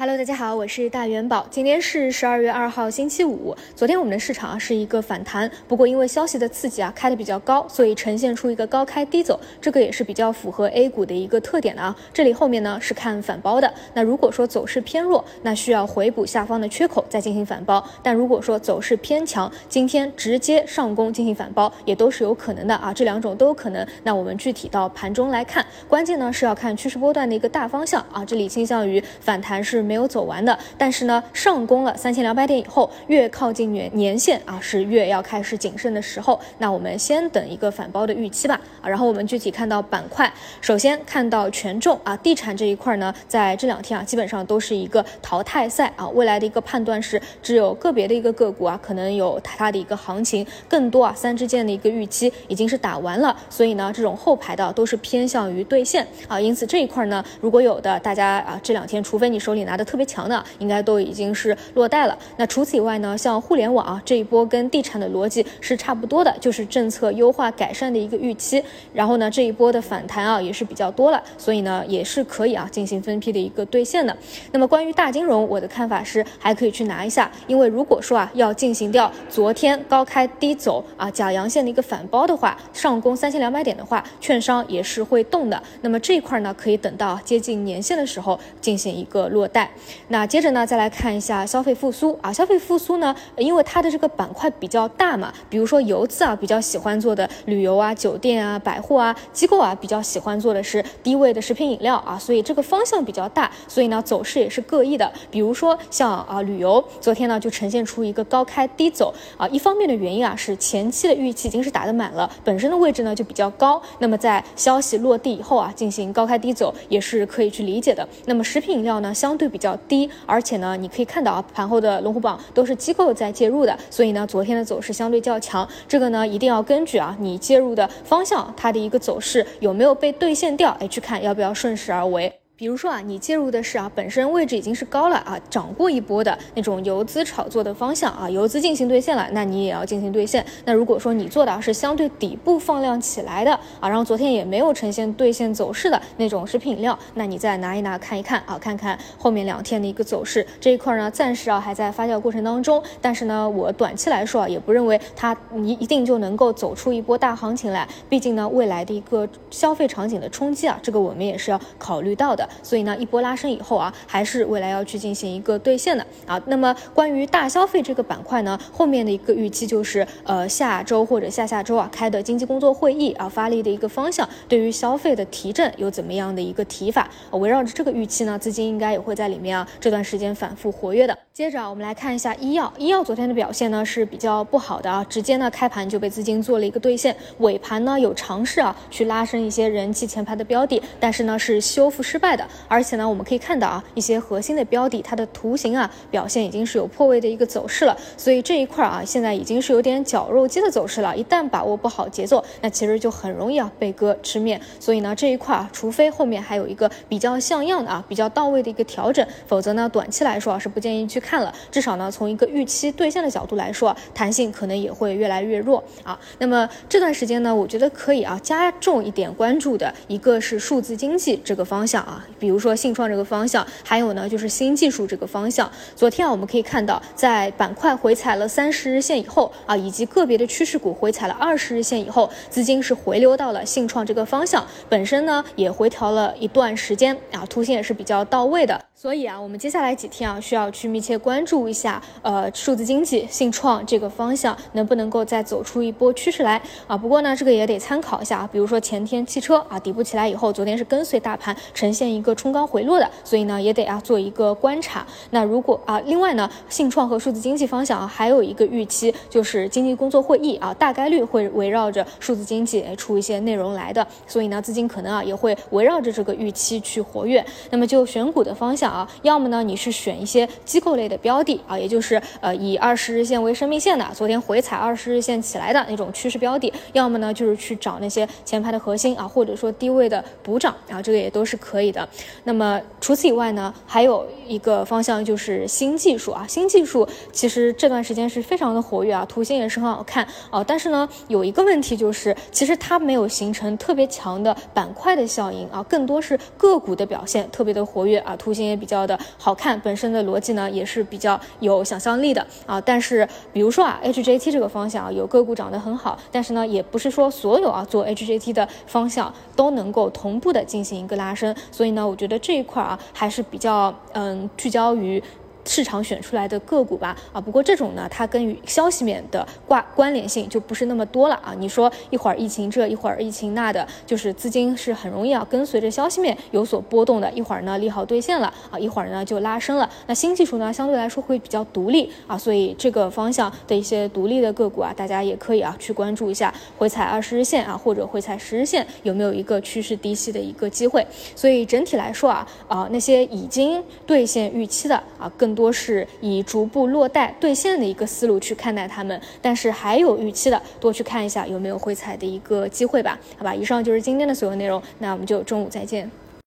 Hello，大家好，我是大元宝。今天是十二月二号，星期五。昨天我们的市场啊是一个反弹，不过因为消息的刺激啊，开的比较高，所以呈现出一个高开低走，这个也是比较符合 A 股的一个特点的啊。这里后面呢是看反包的。那如果说走势偏弱，那需要回补下方的缺口再进行反包。但如果说走势偏强，今天直接上攻进行反包也都是有可能的啊。这两种都有可能。那我们具体到盘中来看，关键呢是要看趋势波段的一个大方向啊。这里倾向于反弹是。没有走完的，但是呢，上攻了三千两百点以后，越靠近年年线啊，是越要开始谨慎的时候。那我们先等一个反包的预期吧啊。然后我们具体看到板块，首先看到权重啊，地产这一块呢，在这两天啊，基本上都是一个淘汰赛啊。未来的一个判断是，只有个别的一个个股啊，可能有它的一个行情，更多啊，三支箭的一个预期已经是打完了，所以呢，这种后排的都是偏向于兑现啊。因此这一块呢，如果有的大家啊，这两天除非你手里拿。的特别强的，应该都已经是落袋了。那除此以外呢，像互联网啊这一波跟地产的逻辑是差不多的，就是政策优化改善的一个预期。然后呢，这一波的反弹啊也是比较多了，所以呢也是可以啊进行分批的一个兑现的。那么关于大金融，我的看法是还可以去拿一下，因为如果说啊要进行掉昨天高开低走啊假阳线的一个反包的话，上攻三千两百点的话，券商也是会动的。那么这一块呢，可以等到接近年线的时候进行一个落袋。那接着呢，再来看一下消费复苏啊，消费复苏呢，因为它的这个板块比较大嘛，比如说游资啊比较喜欢做的旅游啊、酒店啊、百货啊、机构啊比较喜欢做的是低位的食品饮料啊，所以这个方向比较大，所以呢走势也是各异的。比如说像啊旅游，昨天呢就呈现出一个高开低走啊，一方面的原因啊是前期的预期已经是打得满了，本身的位置呢就比较高，那么在消息落地以后啊进行高开低走也是可以去理解的。那么食品饮料呢相对比较。低，而且呢，你可以看到啊，盘后的龙虎榜都是机构在介入的，所以呢，昨天的走势相对较强。这个呢，一定要根据啊，你介入的方向，它的一个走势有没有被兑现掉，哎，去看要不要顺势而为。比如说啊，你介入的是啊，本身位置已经是高了啊，涨过一波的那种游资炒作的方向啊，游资进行兑现了，那你也要进行兑现。那如果说你做的是相对底部放量起来的啊，然后昨天也没有呈现兑现走势的那种食品饮料，那你再拿一拿看一看啊，看看后面两天的一个走势。这一块呢，暂时啊还在发酵过程当中，但是呢，我短期来说啊，也不认为它你一定就能够走出一波大行情来。毕竟呢，未来的一个消费场景的冲击啊，这个我们也是要考虑到的。所以呢，一波拉升以后啊，还是未来要去进行一个兑现的啊。那么关于大消费这个板块呢，后面的一个预期就是，呃，下周或者下下周啊开的经济工作会议啊，发力的一个方向，对于消费的提振有怎么样的一个提法？围绕着这个预期呢，资金应该也会在里面啊，这段时间反复活跃的。接着啊，我们来看一下医药，医药昨天的表现呢是比较不好的啊，直接呢开盘就被资金做了一个兑现，尾盘呢有尝试啊去拉升一些人气前排的标的，但是呢是修复失败的。而且呢，我们可以看到啊，一些核心的标的，它的图形啊表现已经是有破位的一个走势了，所以这一块啊，现在已经是有点绞肉机的走势了。一旦把握不好节奏，那其实就很容易啊被割吃面。所以呢，这一块啊，除非后面还有一个比较像样的啊、比较到位的一个调整，否则呢，短期来说啊是不建议去看了。至少呢，从一个预期兑现的角度来说，弹性可能也会越来越弱啊。那么这段时间呢，我觉得可以啊加重一点关注的一个是数字经济这个方向啊，比如说信创这个方向，还有呢就是新技术这个方向。昨天啊，我们可以看到，在板块回踩了三十日线以后啊，以及个别的趋势股回踩了二十日线以后，资金是回流到了信创这个方向，本身呢也回调了一段时间啊，图形也是比较到位的。所以啊，我们接下来几天啊，需要去密切关注一下，呃，数字经济、信创这个方向能不能够再走出一波趋势来啊？不过呢，这个也得参考一下啊，比如说前天汽车啊底部起来以后，昨天是跟随大盘呈现一个冲高回落的，所以呢，也得啊做一个观察。那如果啊，另外呢，信创和数字经济方向啊，还有一个预期就是经济工作会议啊，大概率会围绕着数字经济出一些内容来的，所以呢，资金可能啊也会围绕着这个预期去活跃。那么就选股的方向。啊，要么呢，你是选一些机构类的标的啊，也就是呃以二十日线为生命线的，昨天回踩二十日线起来的那种趋势标的；要么呢，就是去找那些前排的核心啊，或者说低位的补涨啊，这个也都是可以的。那么除此以外呢，还有一个方向就是新技术啊，新技术其实这段时间是非常的活跃啊，图形也是很好看啊，但是呢，有一个问题就是，其实它没有形成特别强的板块的效应啊，更多是个股的表现特别的活跃啊，图形也。比较的好看，本身的逻辑呢也是比较有想象力的啊。但是比如说啊，HJT 这个方向啊，有个股涨得很好，但是呢，也不是说所有啊做 HJT 的方向都能够同步的进行一个拉升，所以呢，我觉得这一块啊还是比较嗯聚焦于。市场选出来的个股吧，啊，不过这种呢，它跟与消息面的挂关联性就不是那么多了啊。你说一会儿疫情这一会儿疫情那的，就是资金是很容易啊跟随着消息面有所波动的。一会儿呢利好兑现了啊，一会儿呢就拉升了。那新技术呢相对来说会比较独立啊，所以这个方向的一些独立的个股啊，大家也可以啊去关注一下，回踩二十日线啊或者回踩十日线有没有一个趋势低吸的一个机会。所以整体来说啊啊那些已经兑现预期的啊更。多是以逐步落袋兑现的一个思路去看待他们，但是还有预期的，多去看一下有没有回踩的一个机会吧。好吧，以上就是今天的所有内容，那我们就中午再见。